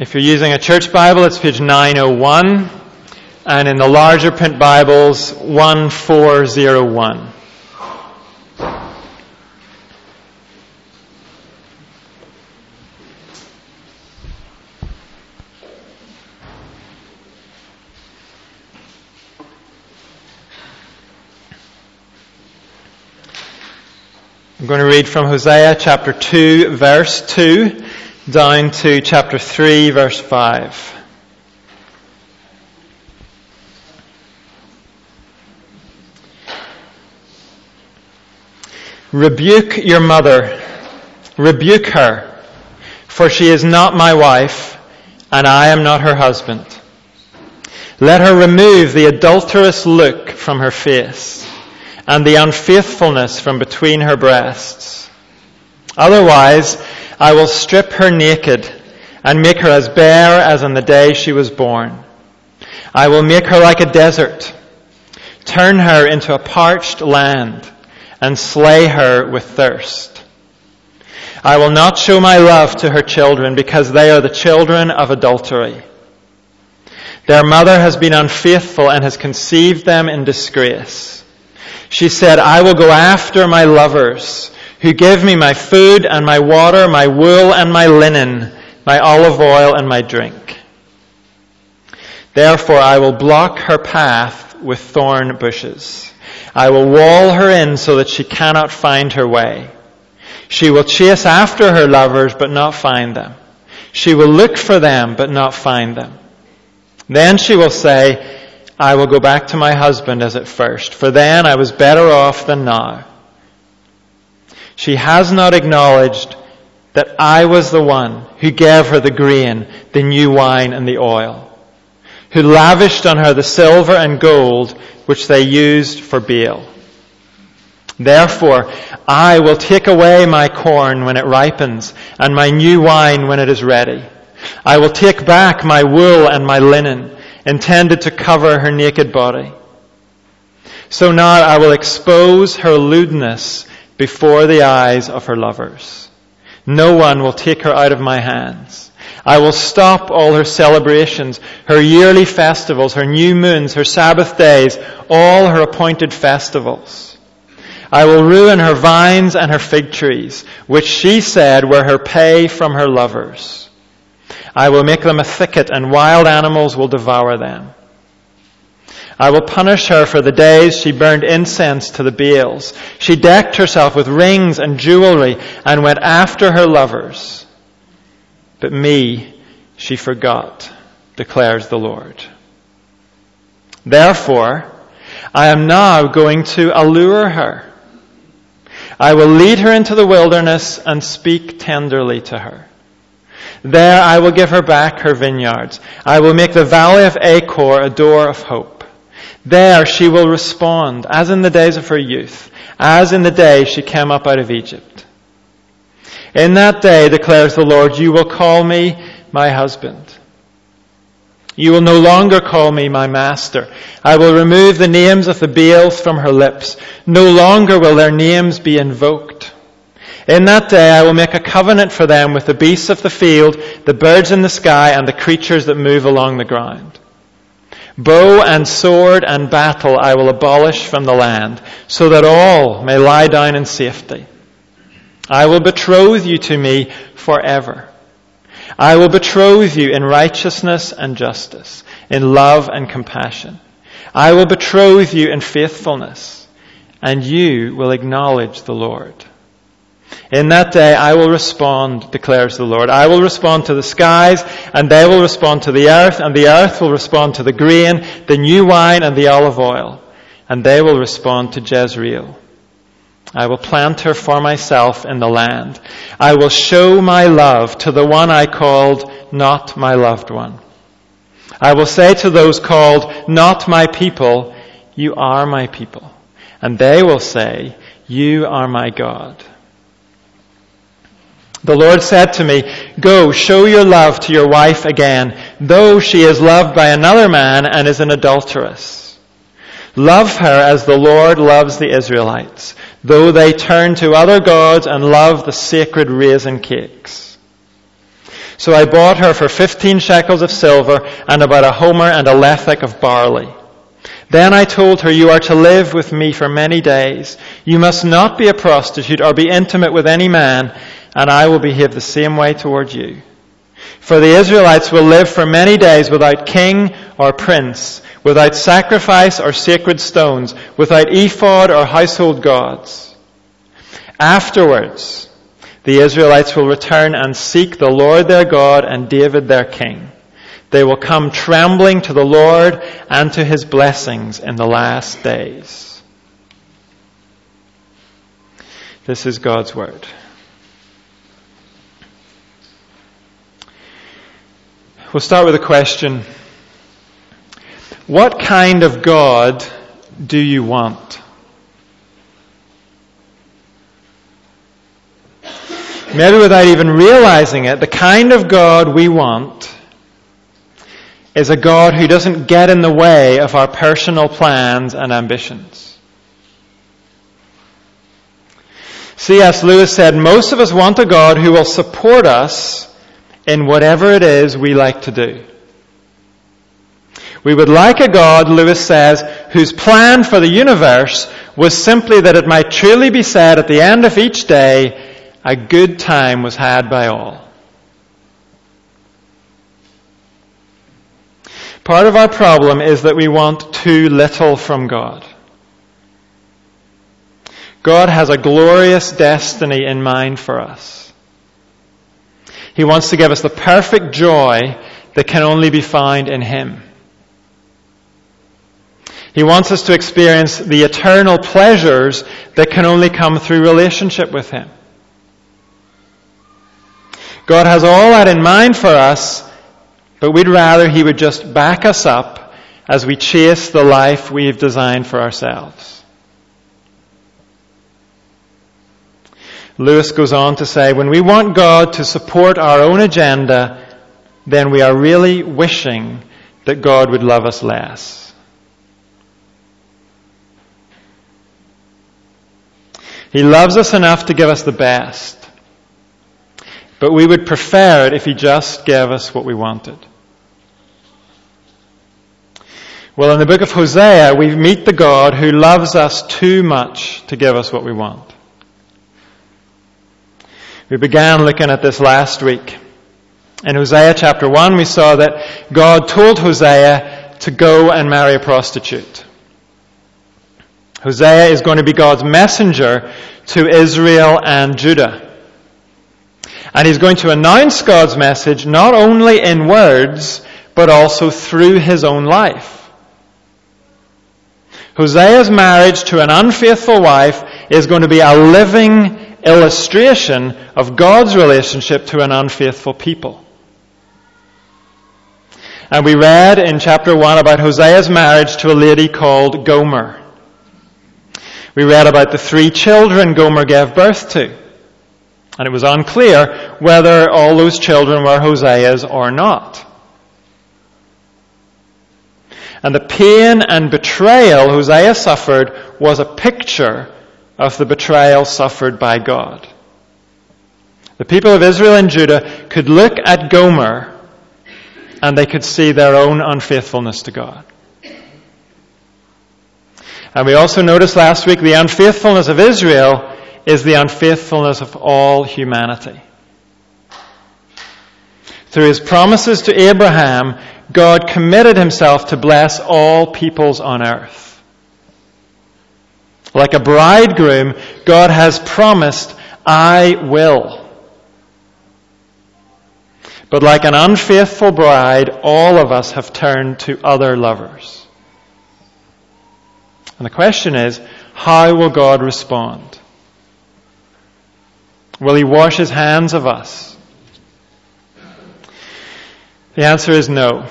If you're using a church Bible, it's page 901, and in the larger print Bibles, 1401. I'm going to read from Hosea chapter 2, verse 2, down to chapter 3, verse 5. Rebuke your mother, rebuke her, for she is not my wife, and I am not her husband. Let her remove the adulterous look from her face and the unfaithfulness from between her breasts. Otherwise, I will strip her naked and make her as bare as on the day she was born. I will make her like a desert, turn her into a parched land, and slay her with thirst. I will not show my love to her children because they are the children of adultery. Their mother has been unfaithful and has conceived them in disgrace. She said, I will go after my lovers who gave me my food and my water, my wool and my linen, my olive oil and my drink. Therefore I will block her path with thorn bushes. I will wall her in so that she cannot find her way. She will chase after her lovers but not find them. She will look for them but not find them. Then she will say, I will go back to my husband as at first, for then I was better off than now. She has not acknowledged that I was the one who gave her the grain, the new wine, and the oil, who lavished on her the silver and gold which they used for Baal. Therefore, I will take away my corn when it ripens, and my new wine when it is ready. I will take back my wool and my linen intended to cover her naked body. So now I will expose her lewdness before the eyes of her lovers. No one will take her out of my hands. I will stop all her celebrations, her yearly festivals, her new moons, her Sabbath days, all her appointed festivals. I will ruin her vines and her fig trees, which she said were her pay from her lovers. I will make them a thicket, and wild animals will devour them. I will punish her for the days she burned incense to the Baals. She decked herself with rings and jewelry and went after her lovers. But me she forgot, declares the Lord. Therefore, I am now going to allure her. I will lead her into the wilderness and speak tenderly to her. There I will give her back her vineyards. I will make the valley of Achor a door of hope. There she will respond, as in the days of her youth, as in the day she came up out of Egypt. In that day, declares the Lord, you will call me my husband. You will no longer call me my master. I will remove the names of the Baals from her lips. No longer will their names be invoked. In that day I will make a covenant for them with the beasts of the field, the birds in the sky, and the creatures that move along the ground. Bow and sword and battle I will abolish from the land, so that all may lie down in safety. I will betroth you to me forever. I will betroth you in righteousness and justice, in love and compassion. I will betroth you in faithfulness, and you will acknowledge the Lord. In that day I will respond, declares the Lord. I will respond to the skies, and they will respond to the earth, and the earth will respond to the grain, the new wine, and the olive oil, and they will respond to Jezreel. I will plant her for myself in the land. I will show my love to the one I called not my loved one. I will say to those called not my people, you are my people. And they will say, you are my God. The Lord said to me, Go, show your love to your wife again, though she is loved by another man and is an adulteress. Love her as the Lord loves the Israelites, though they turn to other gods and love the sacred raisin cakes. So I bought her for fifteen shekels of silver and about a homer and a lethek of barley. Then I told her, You are to live with me for many days. You must not be a prostitute or be intimate with any man, and I will behave the same way toward you. For the Israelites will live for many days without king or prince, without sacrifice or sacred stones, without ephod or household gods. Afterwards, the Israelites will return and seek the Lord their God and David their king. They will come trembling to the Lord and to his blessings in the last days. This is God's word. We'll start with a question. What kind of God do you want? Maybe without even realizing it, the kind of God we want is a God who doesn't get in the way of our personal plans and ambitions. C.S. Lewis said, most of us want a God who will support us in whatever it is we like to do. We would like a God, Lewis says, whose plan for the universe was simply that it might truly be said at the end of each day, a good time was had by all. Part of our problem is that we want too little from God. God has a glorious destiny in mind for us. He wants to give us the perfect joy that can only be found in Him. He wants us to experience the eternal pleasures that can only come through relationship with Him. God has all that in mind for us, but we'd rather He would just back us up as we chase the life we've designed for ourselves. Lewis goes on to say, when we want God to support our own agenda, then we are really wishing that God would love us less. He loves us enough to give us the best. But we would prefer it if He just gave us what we wanted. Well, in the book of Hosea, we meet the God who loves us too much to give us what we want. We began looking at this last week. In Hosea chapter 1, we saw that God told Hosea to go and marry a prostitute. Hosea is going to be God's messenger to Israel and Judah. And he's going to announce God's message not only in words, but also through his own life. Hosea's marriage to an unfaithful wife is going to be a living illustration of God's relationship to an unfaithful people. And we read in chapter 1 about Hosea's marriage to a lady called Gomer. We read about the three children Gomer gave birth to. And it was unclear whether all those children were Hosea's or not. And the pain and betrayal Hosea suffered was a picture of the betrayal suffered by God. The people of Israel and Judah could look at Gomer and they could see their own unfaithfulness to God. And we also noticed last week the unfaithfulness of Israel is the unfaithfulness of all humanity. Through his promises to Abraham, God committed himself to bless all peoples on earth. Like a bridegroom, God has promised, I will. But like an unfaithful bride, all of us have turned to other lovers. And the question is, how will God respond? Will he wash his hands of us? The answer is no.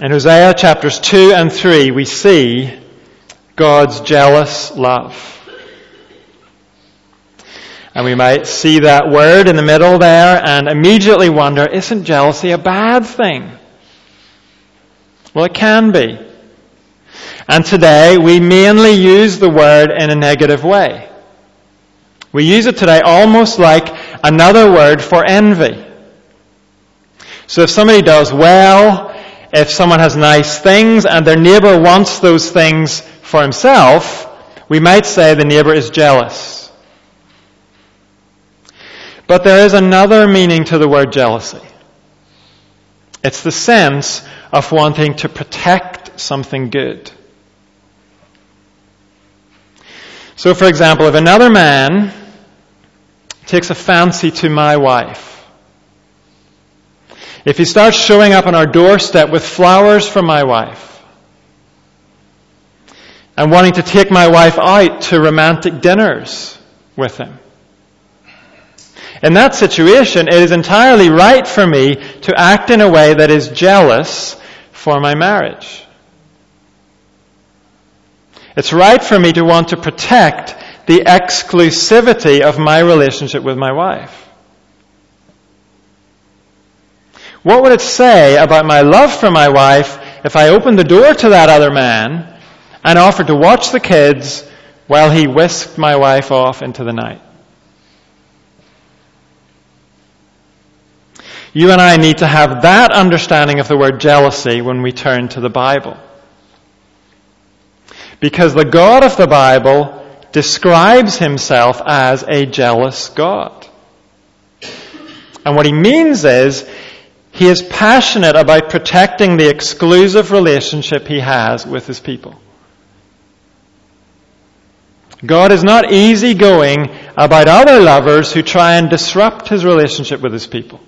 In Hosea chapters 2 and 3, we see God's jealous love. And we might see that word in the middle there and immediately wonder, isn't jealousy a bad thing? Well, it can be. And today we mainly use the word in a negative way. We use it today almost like another word for envy. So if somebody does well, if someone has nice things and their neighbor wants those things for himself, we might say the neighbor is jealous. But there is another meaning to the word jealousy. It's the sense of wanting to protect something good. So, for example, if another man takes a fancy to my wife, if he starts showing up on our doorstep with flowers for my wife, and wanting to take my wife out to romantic dinners with him, in that situation, it is entirely right for me to act in a way that is jealous for my marriage. It's right for me to want to protect the exclusivity of my relationship with my wife. What would it say about my love for my wife if I opened the door to that other man and offered to watch the kids while he whisked my wife off into the night? You and I need to have that understanding of the word jealousy when we turn to the Bible. Because the God of the Bible describes himself as a jealous God. And what he means is, he is passionate about protecting the exclusive relationship he has with his people. God is not easygoing about other lovers who try and disrupt his relationship with his people.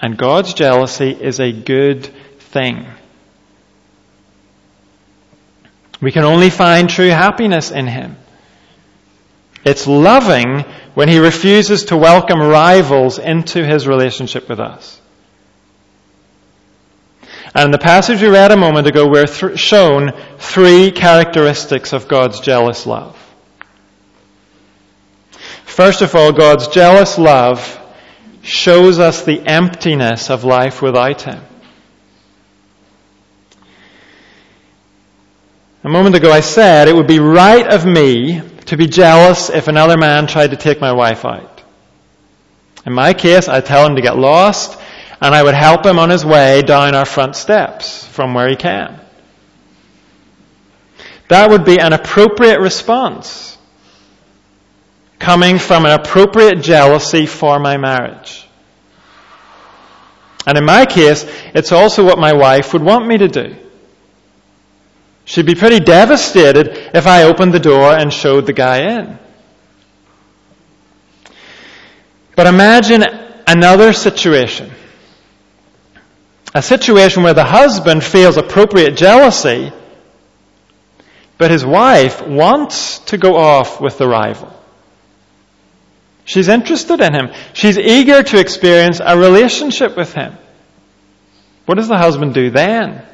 And God's jealousy is a good thing. We can only find true happiness in Him. It's loving when He refuses to welcome rivals into His relationship with us. And in the passage we read a moment ago, we're th- shown three characteristics of God's jealous love. First of all, God's jealous love shows us the emptiness of life without Him. A moment ago I said it would be right of me to be jealous if another man tried to take my wife out. In my case, I'd tell him to get lost and I would help him on his way down our front steps from where he came. That would be an appropriate response coming from an appropriate jealousy for my marriage. And in my case, it's also what my wife would want me to do. She'd be pretty devastated if I opened the door and showed the guy in. But imagine another situation. A situation where the husband feels appropriate jealousy, but his wife wants to go off with the rival. She's interested in him. She's eager to experience a relationship with him. What does the husband do then?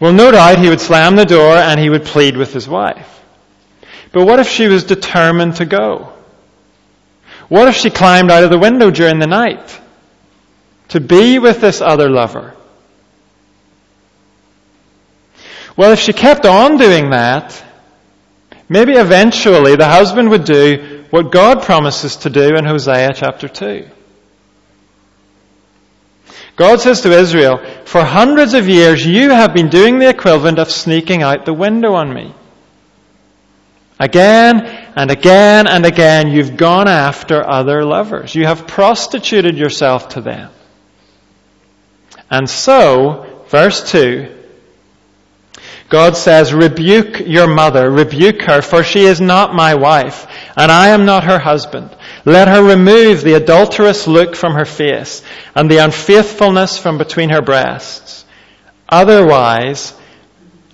Well, no doubt he would slam the door and he would plead with his wife. But what if she was determined to go? What if she climbed out of the window during the night to be with this other lover? Well, if she kept on doing that, maybe eventually the husband would do what God promises to do in Hosea chapter 2. God says to Israel, For hundreds of years you have been doing the equivalent of sneaking out the window on me. Again and again and again you've gone after other lovers. You have prostituted yourself to them. And so, verse 2, God says, Rebuke your mother, rebuke her, for she is not my wife, and I am not her husband. Let her remove the adulterous look from her face, and the unfaithfulness from between her breasts. Otherwise,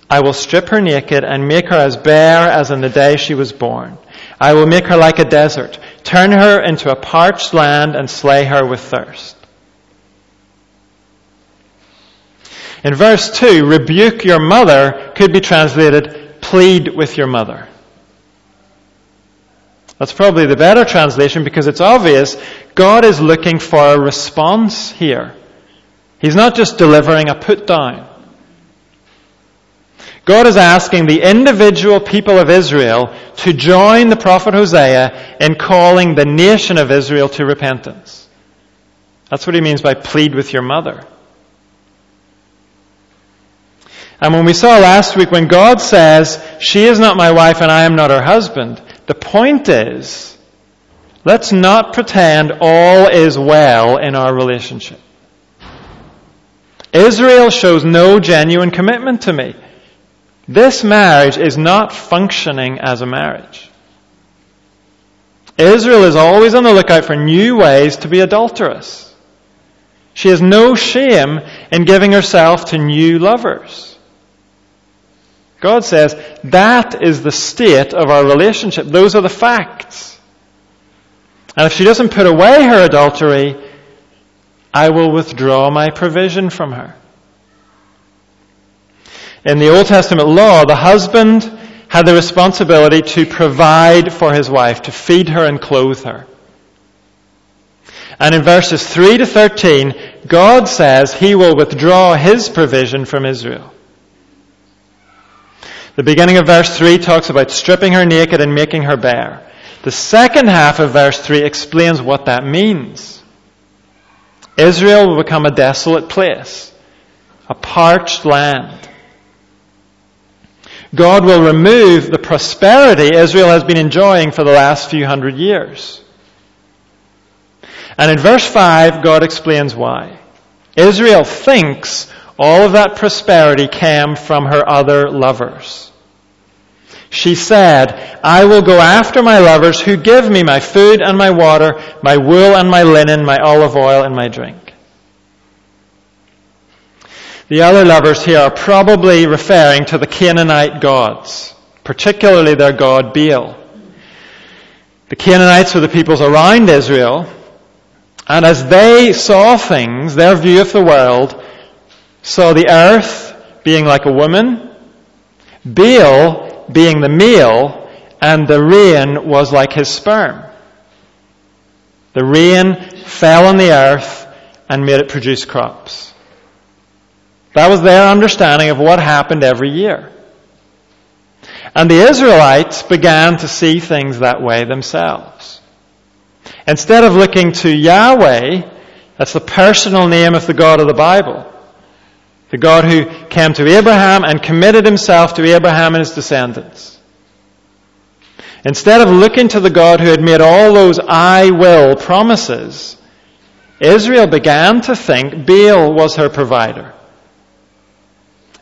I will strip her naked and make her as bare as in the day she was born. I will make her like a desert, turn her into a parched land, and slay her with thirst. In verse 2, rebuke your mother could be translated, plead with your mother. That's probably the better translation because it's obvious God is looking for a response here. He's not just delivering a put down. God is asking the individual people of Israel to join the prophet Hosea in calling the nation of Israel to repentance. That's what he means by plead with your mother. And when we saw last week, when God says, she is not my wife and I am not her husband, the point is, let's not pretend all is well in our relationship. Israel shows no genuine commitment to me. This marriage is not functioning as a marriage. Israel is always on the lookout for new ways to be adulterous. She has no shame in giving herself to new lovers. God says that is the state of our relationship. Those are the facts. And if she doesn't put away her adultery, I will withdraw my provision from her. In the Old Testament law, the husband had the responsibility to provide for his wife, to feed her and clothe her. And in verses 3 to 13, God says he will withdraw his provision from Israel. The beginning of verse 3 talks about stripping her naked and making her bare. The second half of verse 3 explains what that means. Israel will become a desolate place, a parched land. God will remove the prosperity Israel has been enjoying for the last few hundred years. And in verse 5, God explains why. Israel thinks all of that prosperity came from her other lovers. She said, I will go after my lovers who give me my food and my water, my wool and my linen, my olive oil and my drink. The other lovers here are probably referring to the Canaanite gods, particularly their god Baal. The Canaanites were the peoples around Israel, and as they saw things, their view of the world saw the earth being like a woman, Baal being the male, and the rain was like his sperm. The rain fell on the earth and made it produce crops. That was their understanding of what happened every year. And the Israelites began to see things that way themselves. Instead of looking to Yahweh, that's the personal name of the God of the Bible, the God who came to Abraham and committed himself to Abraham and his descendants. Instead of looking to the God who had made all those I will promises, Israel began to think Baal was her provider.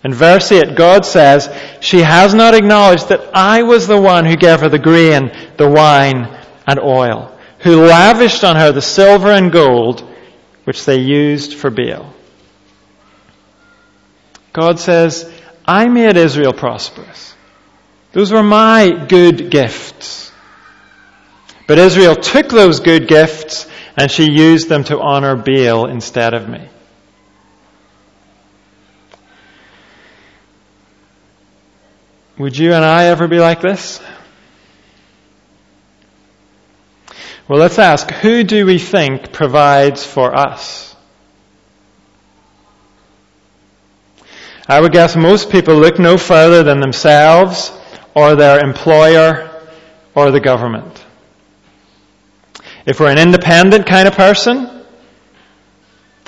In verse 8, God says, She has not acknowledged that I was the one who gave her the grain, the wine, and oil, who lavished on her the silver and gold which they used for Baal. God says, I made Israel prosperous. Those were my good gifts. But Israel took those good gifts and she used them to honor Baal instead of me. Would you and I ever be like this? Well, let's ask, who do we think provides for us? I would guess most people look no further than themselves or their employer or the government. If we're an independent kind of person,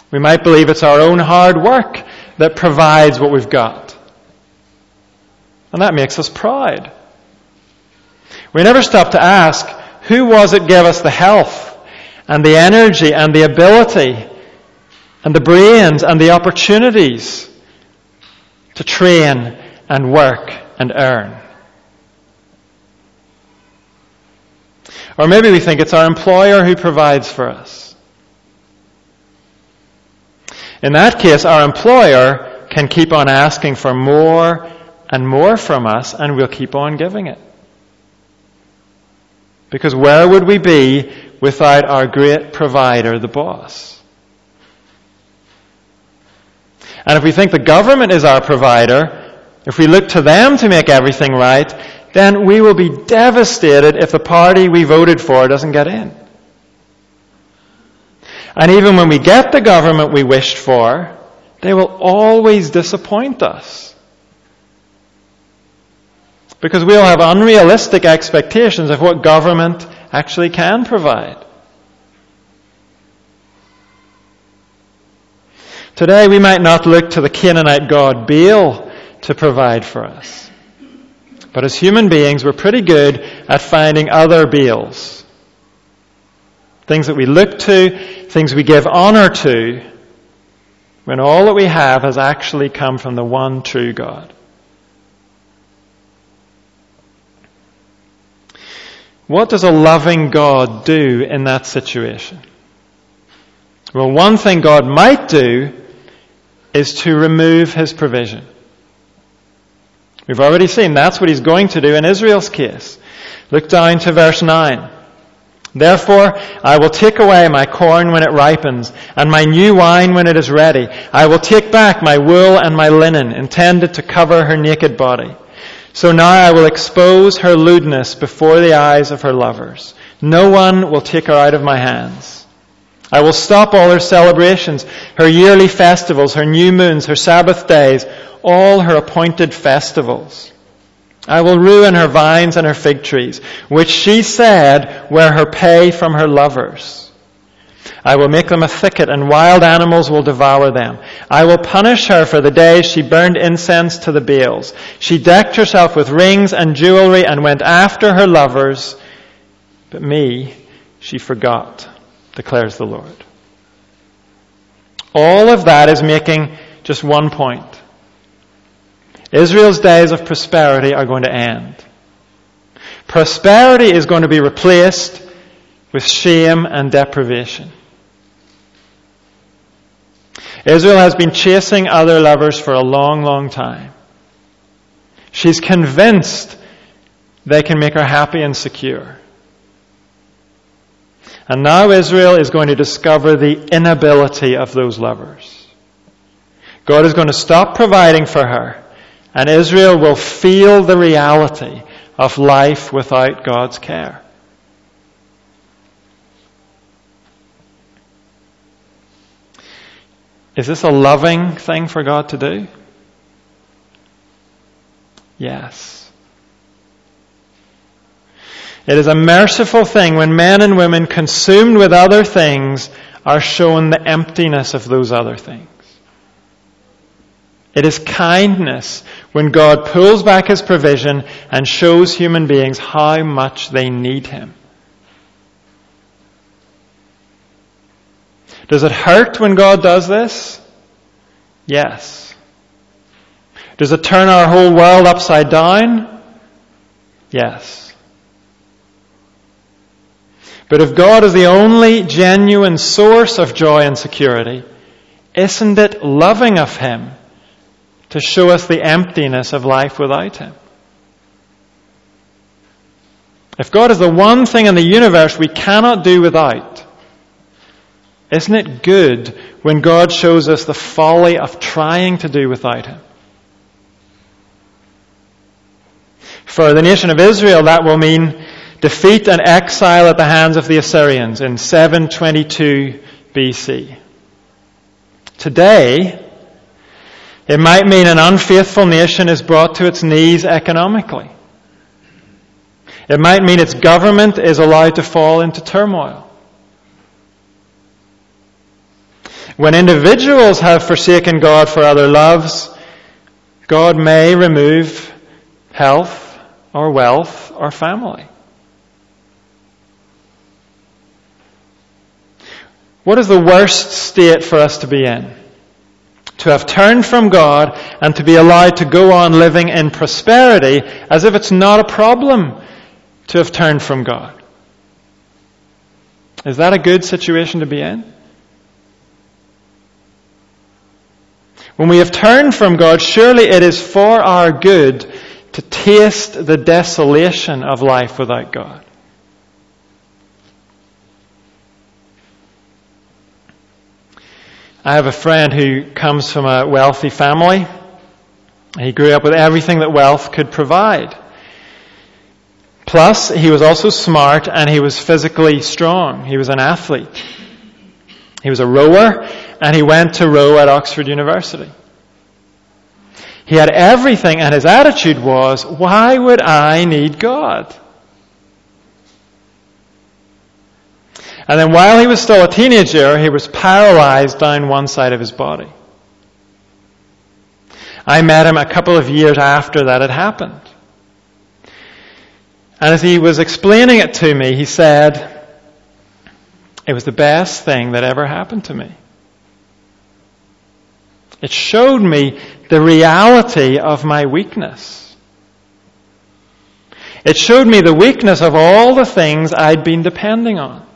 we might believe it's our own hard work that provides what we've got. And that makes us proud. We never stop to ask, who was it gave us the health and the energy and the ability and the brains and the opportunities to train and work and earn. Or maybe we think it's our employer who provides for us. In that case, our employer can keep on asking for more and more from us, and we'll keep on giving it. Because where would we be without our great provider, the boss? And if we think the government is our provider, if we look to them to make everything right, then we will be devastated if the party we voted for doesn't get in. And even when we get the government we wished for, they will always disappoint us. Because we all have unrealistic expectations of what government actually can provide. Today we might not look to the Canaanite god Baal to provide for us. But as human beings, we're pretty good at finding other Baals. Things that we look to, things we give honor to, when all that we have has actually come from the one true God. What does a loving God do in that situation? Well, one thing God might do is to remove his provision. We've already seen that's what he's going to do in Israel's case. Look down to verse 9. Therefore, I will take away my corn when it ripens, and my new wine when it is ready. I will take back my wool and my linen, intended to cover her naked body. So now I will expose her lewdness before the eyes of her lovers. No one will take her out of my hands. I will stop all her celebrations, her yearly festivals, her new moons, her Sabbath days, all her appointed festivals. I will ruin her vines and her fig trees, which she said were her pay from her lovers. I will make them a thicket, and wild animals will devour them. I will punish her for the days she burned incense to the Baals. She decked herself with rings and jewelry and went after her lovers, but me she forgot, declares the Lord. All of that is making just one point. Israel's days of prosperity are going to end. Prosperity is going to be replaced with shame and deprivation. Israel has been chasing other lovers for a long, long time. She's convinced they can make her happy and secure. And now Israel is going to discover the inability of those lovers. God is going to stop providing for her and Israel will feel the reality of life without God's care. Is this a loving thing for God to do? Yes. It is a merciful thing when men and women consumed with other things are shown the emptiness of those other things. It is kindness when God pulls back his provision and shows human beings how much they need him. Does it hurt when God does this? Yes. Does it turn our whole world upside down? Yes. But if God is the only genuine source of joy and security, isn't it loving of Him to show us the emptiness of life without Him. If God is the one thing in the universe we cannot do without, isn't it good when God shows us the folly of trying to do without Him? For the nation of Israel, that will mean defeat and exile at the hands of the Assyrians in 722 BC. Today, it might mean an unfaithful nation is brought to its knees economically. It might mean its government is allowed to fall into turmoil. When individuals have forsaken God for other loves, God may remove health or wealth or family. What is the worst state for us to be in? to have turned from God and to be allowed to go on living in prosperity as if it's not a problem to have turned from God. Is that a good situation to be in? When we have turned from God, surely it is for our good to taste the desolation of life without God. I have a friend who comes from a wealthy family. He grew up with everything that wealth could provide. Plus, he was also smart and he was physically strong. He was an athlete. He was a rower and he went to row at Oxford University. He had everything, and his attitude was, Why would I need God? And then while he was still a teenager, he was paralyzed down one side of his body. I met him a couple of years after that had happened. And as he was explaining it to me, he said, It was the best thing that ever happened to me. It showed me the reality of my weakness. It showed me the weakness of all the things I'd been depending on.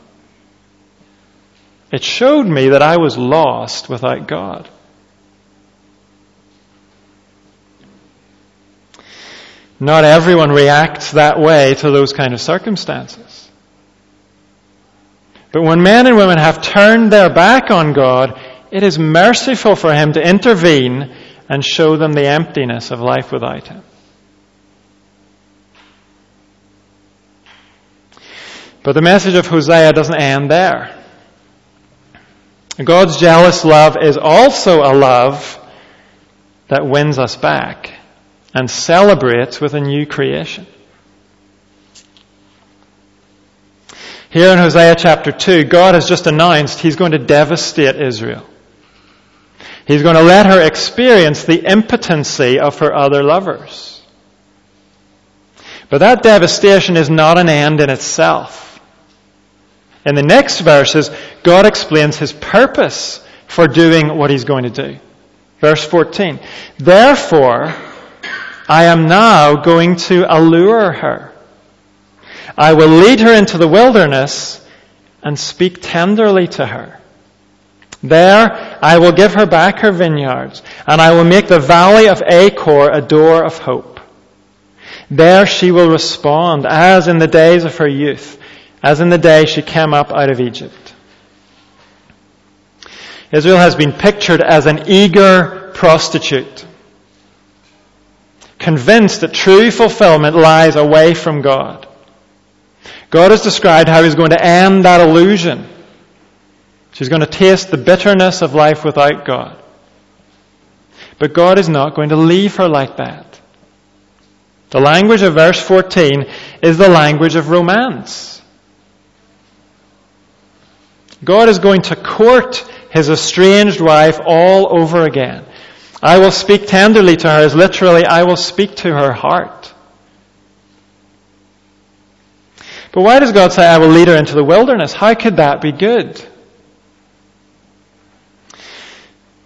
It showed me that I was lost without God. Not everyone reacts that way to those kind of circumstances. But when men and women have turned their back on God, it is merciful for Him to intervene and show them the emptiness of life without Him. But the message of Hosea doesn't end there. God's jealous love is also a love that wins us back and celebrates with a new creation. Here in Hosea chapter 2, God has just announced He's going to devastate Israel. He's going to let her experience the impotency of her other lovers. But that devastation is not an end in itself. In the next verses, God explains His purpose for doing what He's going to do. Verse 14. Therefore, I am now going to allure her. I will lead her into the wilderness and speak tenderly to her. There I will give her back her vineyards, and I will make the valley of Achor a door of hope. There she will respond as in the days of her youth, as in the day she came up out of Egypt. Israel has been pictured as an eager prostitute convinced that true fulfillment lies away from God. God has described how He's going to end that illusion. She's going to taste the bitterness of life without God. But God is not going to leave her like that. The language of verse 14 is the language of romance. God is going to court his estranged wife all over again. I will speak tenderly to her as literally, I will speak to her heart. But why does God say, I will lead her into the wilderness? How could that be good?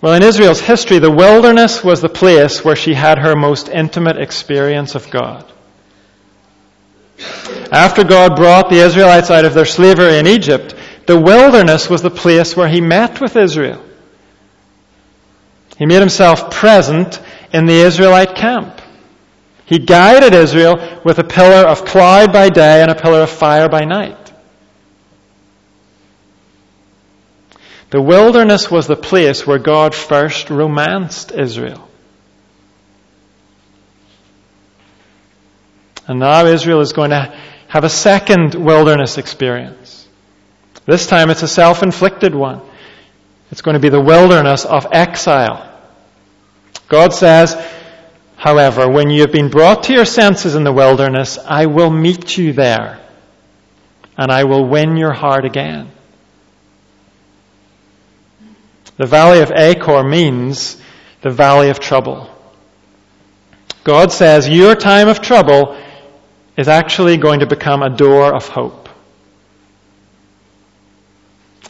Well, in Israel's history, the wilderness was the place where she had her most intimate experience of God. After God brought the Israelites out of their slavery in Egypt, the wilderness was the place where He met with Israel. He made himself present in the Israelite camp. He guided Israel with a pillar of cloud by day and a pillar of fire by night. The wilderness was the place where God first romanced Israel. And now Israel is going to have a second wilderness experience. This time it's a self-inflicted one. It's going to be the wilderness of exile. God says, however, when you have been brought to your senses in the wilderness, I will meet you there and I will win your heart again. The valley of Achor means the valley of trouble. God says your time of trouble is actually going to become a door of hope.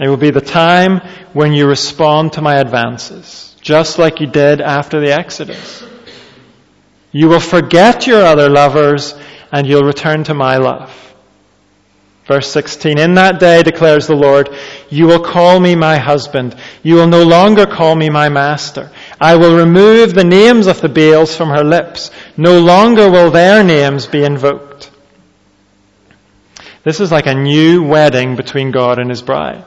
It will be the time when you respond to my advances just like you did after the Exodus. You will forget your other lovers and you'll return to my love. Verse 16, In that day, declares the Lord, you will call me my husband. You will no longer call me my master. I will remove the names of the Baals from her lips. No longer will their names be invoked. This is like a new wedding between God and his bride.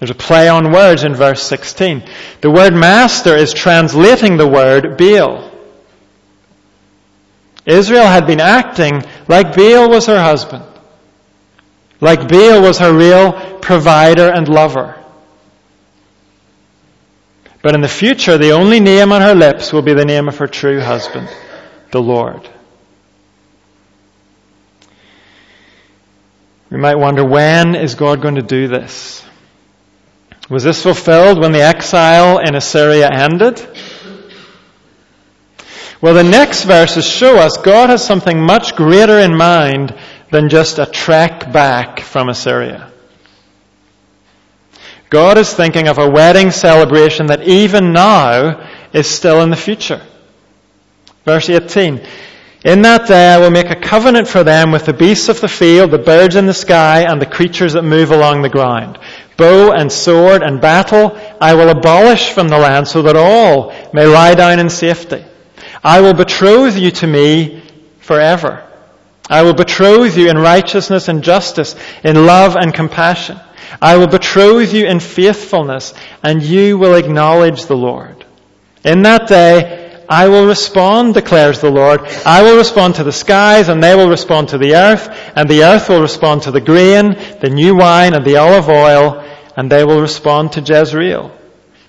There's a play on words in verse 16. The word master is translating the word Baal. Israel had been acting like Baal was her husband. Like Baal was her real provider and lover. But in the future, the only name on her lips will be the name of her true husband, the Lord. We might wonder, when is God going to do this? Was this fulfilled when the exile in Assyria ended? Well, the next verses show us God has something much greater in mind than just a trek back from Assyria. God is thinking of a wedding celebration that even now is still in the future. Verse 18. In that day I will make a covenant for them with the beasts of the field, the birds in the sky, and the creatures that move along the ground. Bow and sword and battle I will abolish from the land so that all may lie down in safety. I will betroth you to me forever. I will betroth you in righteousness and justice, in love and compassion. I will betroth you in faithfulness, and you will acknowledge the Lord. In that day, I will respond, declares the Lord. I will respond to the skies, and they will respond to the earth, and the earth will respond to the grain, the new wine, and the olive oil, and they will respond to Jezreel.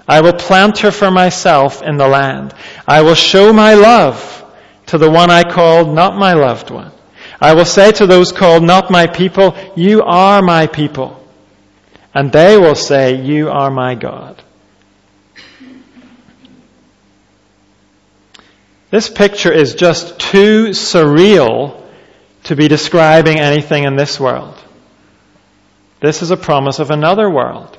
I will plant her for myself in the land. I will show my love to the one I called not my loved one. I will say to those called not my people, you are my people. And they will say, you are my God. This picture is just too surreal to be describing anything in this world. This is a promise of another world.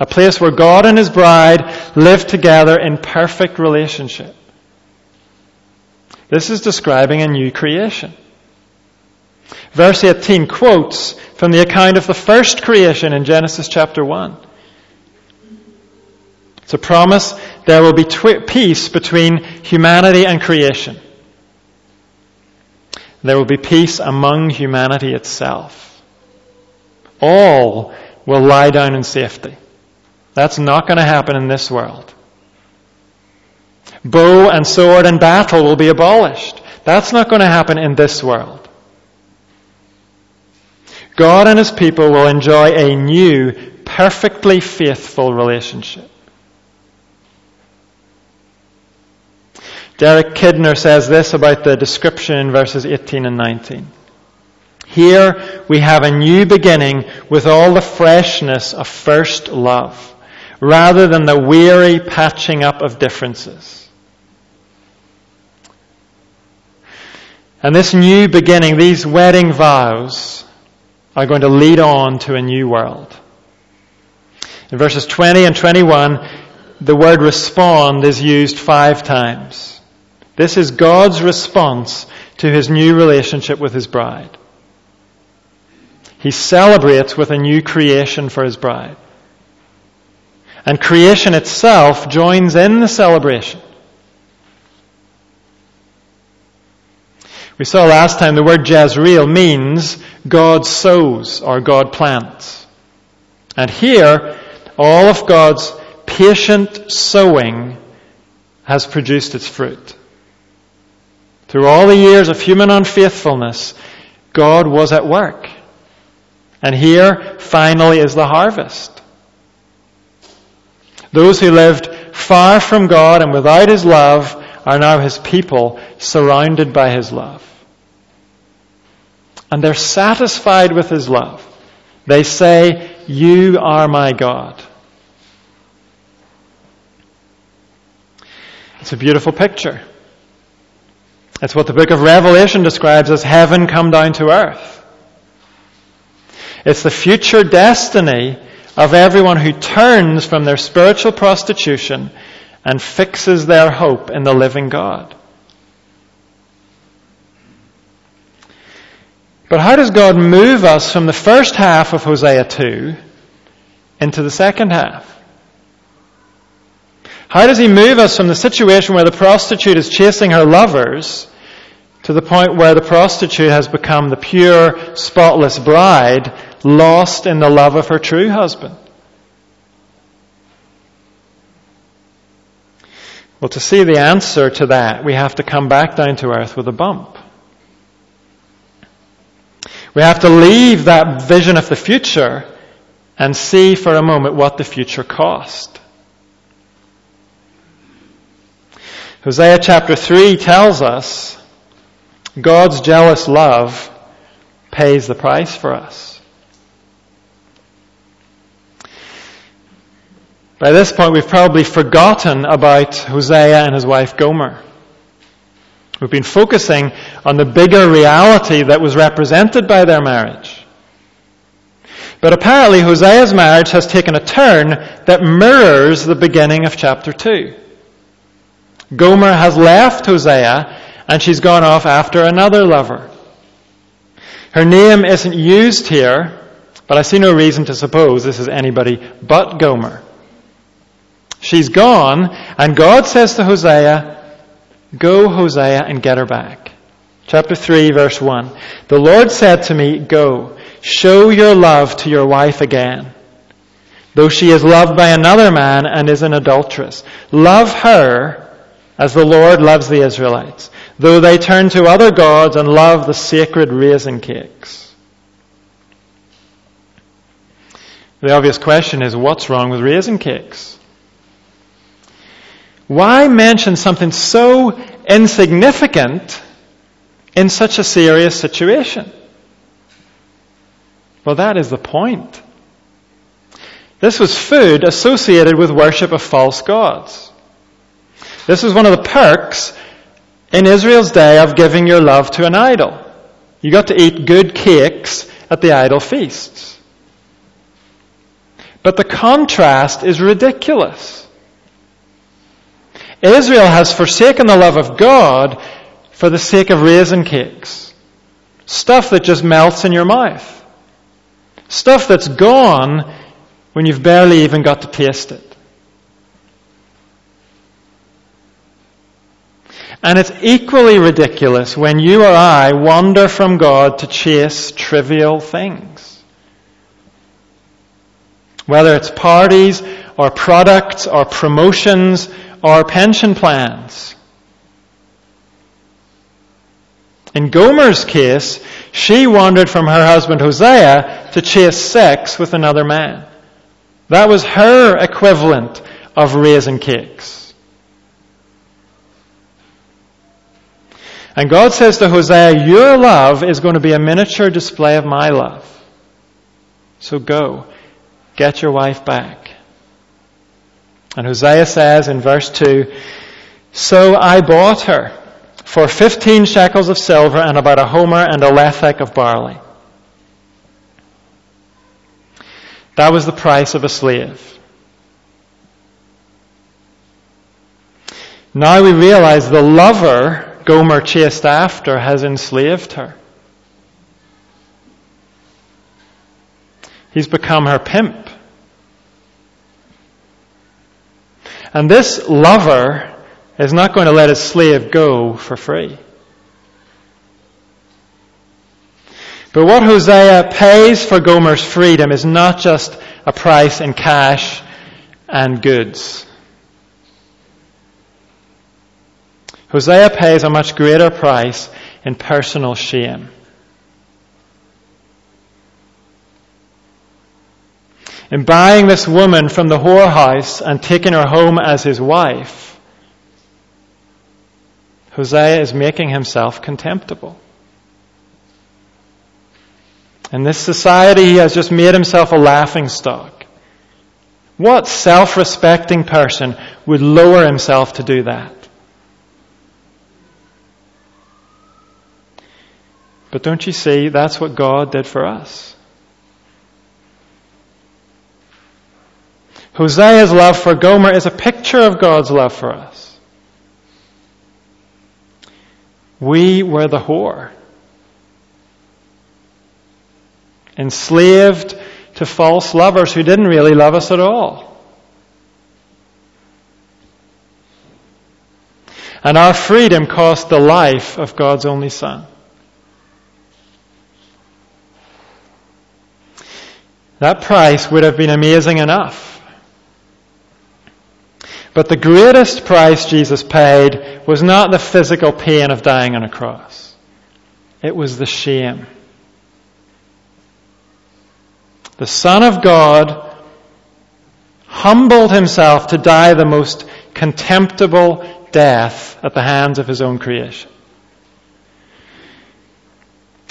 A place where God and His bride live together in perfect relationship. This is describing a new creation. Verse 18 quotes from the account of the first creation in Genesis chapter 1. It's a promise there will be twi- peace between humanity and creation. There will be peace among humanity itself. All will lie down in safety. That's not going to happen in this world. Bow and sword and battle will be abolished. That's not going to happen in this world. God and his people will enjoy a new, perfectly faithful relationship. Derek Kidner says this about the description in verses 18 and 19. Here we have a new beginning with all the freshness of first love, rather than the weary patching up of differences. And this new beginning, these wedding vows, are going to lead on to a new world. In verses 20 and 21, the word respond is used five times. This is God's response to his new relationship with his bride. He celebrates with a new creation for his bride. And creation itself joins in the celebration. We saw last time the word Jezreel means God sows or God plants. And here, all of God's patient sowing has produced its fruit. Through all the years of human unfaithfulness, God was at work. And here, finally, is the harvest. Those who lived far from God and without His love are now His people, surrounded by His love. And they're satisfied with His love. They say, You are my God. It's a beautiful picture. It's what the book of Revelation describes as heaven come down to earth. It's the future destiny of everyone who turns from their spiritual prostitution and fixes their hope in the living God. But how does God move us from the first half of Hosea 2 into the second half? How does He move us from the situation where the prostitute is chasing her lovers to the point where the prostitute has become the pure, spotless bride, lost in the love of her true husband? Well, to see the answer to that, we have to come back down to earth with a bump. We have to leave that vision of the future and see for a moment what the future cost. Hosea chapter 3 tells us God's jealous love pays the price for us. By this point, we've probably forgotten about Hosea and his wife Gomer. We've been focusing on the bigger reality that was represented by their marriage. But apparently, Hosea's marriage has taken a turn that mirrors the beginning of chapter 2. Gomer has left Hosea and she's gone off after another lover. Her name isn't used here, but I see no reason to suppose this is anybody but Gomer. She's gone, and God says to Hosea, Go, Hosea, and get her back. Chapter 3, verse 1. The Lord said to me, Go, show your love to your wife again. Though she is loved by another man and is an adulteress, love her as the Lord loves the Israelites, though they turn to other gods and love the sacred raisin cakes. The obvious question is, what's wrong with raisin cakes? Why mention something so insignificant in such a serious situation? Well, that is the point. This was food associated with worship of false gods. This was one of the perks in Israel's day of giving your love to an idol. You got to eat good cakes at the idol feasts. But the contrast is ridiculous. Israel has forsaken the love of God for the sake of raisin cakes. Stuff that just melts in your mouth. Stuff that's gone when you've barely even got to taste it. And it's equally ridiculous when you or I wander from God to chase trivial things. Whether it's parties or products or promotions or pension plans. In Gomer's case, she wandered from her husband Hosea to chase sex with another man. That was her equivalent of raisin cakes. And God says to Hosea, Your love is going to be a miniature display of my love. So go, get your wife back. And Hosea says in verse 2, So I bought her for 15 shekels of silver and about a homer and a lethek of barley. That was the price of a slave. Now we realize the lover Gomer chased after has enslaved her. He's become her pimp. And this lover is not going to let his slave go for free. But what Hosea pays for Gomer's freedom is not just a price in cash and goods. Hosea pays a much greater price in personal shame. In buying this woman from the whorehouse and taking her home as his wife, Hosea is making himself contemptible. In this society, he has just made himself a laughing stock. What self respecting person would lower himself to do that? But don't you see, that's what God did for us. Hosea's love for Gomer is a picture of God's love for us. We were the whore. Enslaved to false lovers who didn't really love us at all. And our freedom cost the life of God's only Son. That price would have been amazing enough. But the greatest price Jesus paid was not the physical pain of dying on a cross. It was the shame. The Son of God humbled himself to die the most contemptible, death at the hands of his own creation.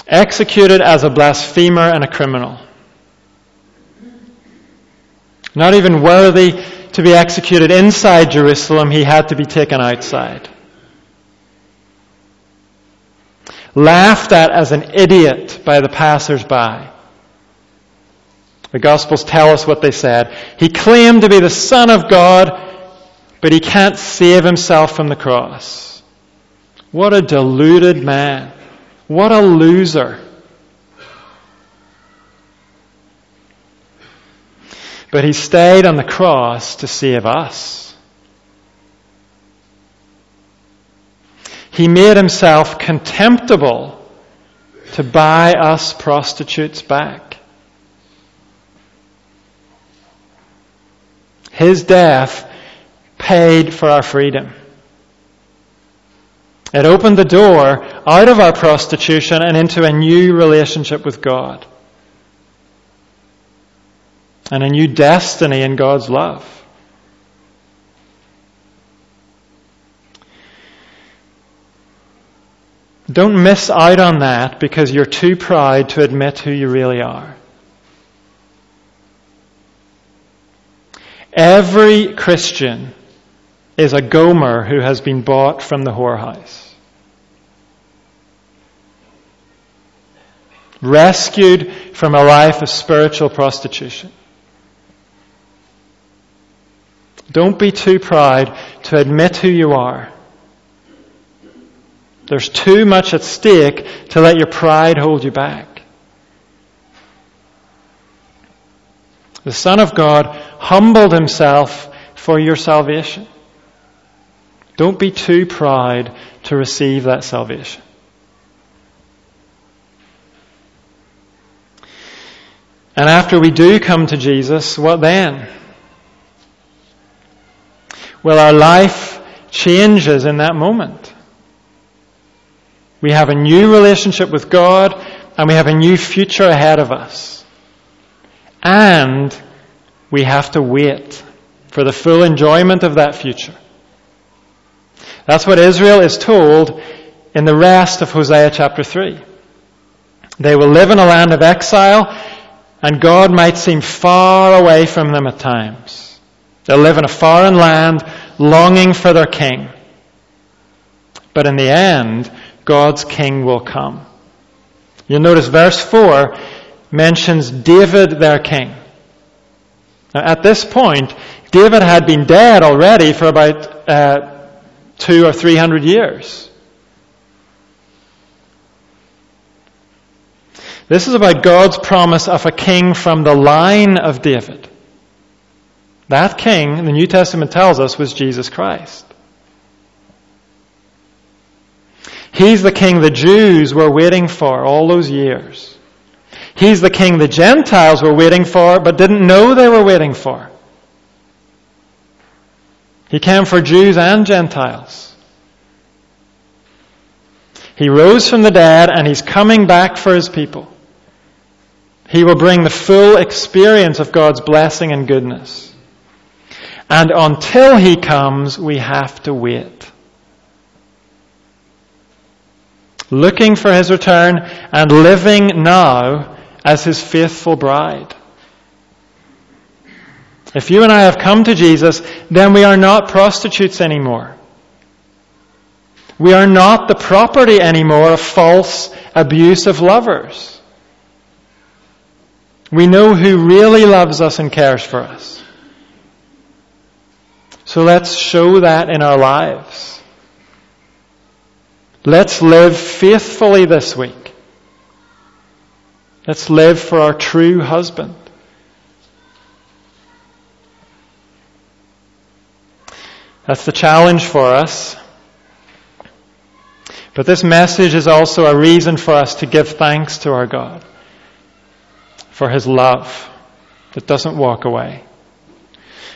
Executed as a blasphemer and a criminal. Not even worthy to be executed inside Jerusalem, he had to be taken outside. Laughed at as an idiot by the passers-by. The Gospels tell us what they said. He claimed to be the Son of God, but he can't save himself from the cross. What a deluded man. What a loser. But he stayed on the cross to save us. He made himself contemptible to buy us prostitutes back. His death paid for our freedom. It opened the door out of our prostitution and into a new relationship with God. And a new destiny in God's love. Don't miss out on that because you're too proud to admit who you really are. Every Christian is a Gomer who has been bought from the whorehouse. Rescued from a life of spiritual prostitution. Don't be too proud to admit who you are. There's too much at stake to let your pride hold you back. The Son of God humbled himself for your salvation. Don't be too proud to receive that salvation. And after we do come to Jesus, what then? Well, our life changes in that moment. We have a new relationship with God and we have a new future ahead of us. And we have to wait for the full enjoyment of that future. That's what Israel is told in the rest of Hosea chapter 3. They will live in a land of exile, and God might seem far away from them at times. They'll live in a foreign land, longing for their king. But in the end, God's king will come. You'll notice verse 4 mentions David, their king. Now, at this point, David had been dead already for about uh, two or three hundred years. This is about God's promise of a king from the line of David. That king, the New Testament tells us, was Jesus Christ. He's the king the Jews were waiting for all those years. He's the king the Gentiles were waiting for, but didn't know they were waiting for. He came for Jews and Gentiles. He rose from the dead and he's coming back for his people. He will bring the full experience of God's blessing and goodness. And until he comes, we have to wait. Looking for his return and living now as his faithful bride. If you and I have come to Jesus, then we are not prostitutes anymore. We are not the property anymore of false, abusive lovers. We know who really loves us and cares for us. So let's show that in our lives. Let's live faithfully this week. Let's live for our true husband. That's the challenge for us. But this message is also a reason for us to give thanks to our God for His love that doesn't walk away.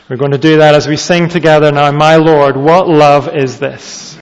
We're going to do that as we sing together now, My Lord, what love is this?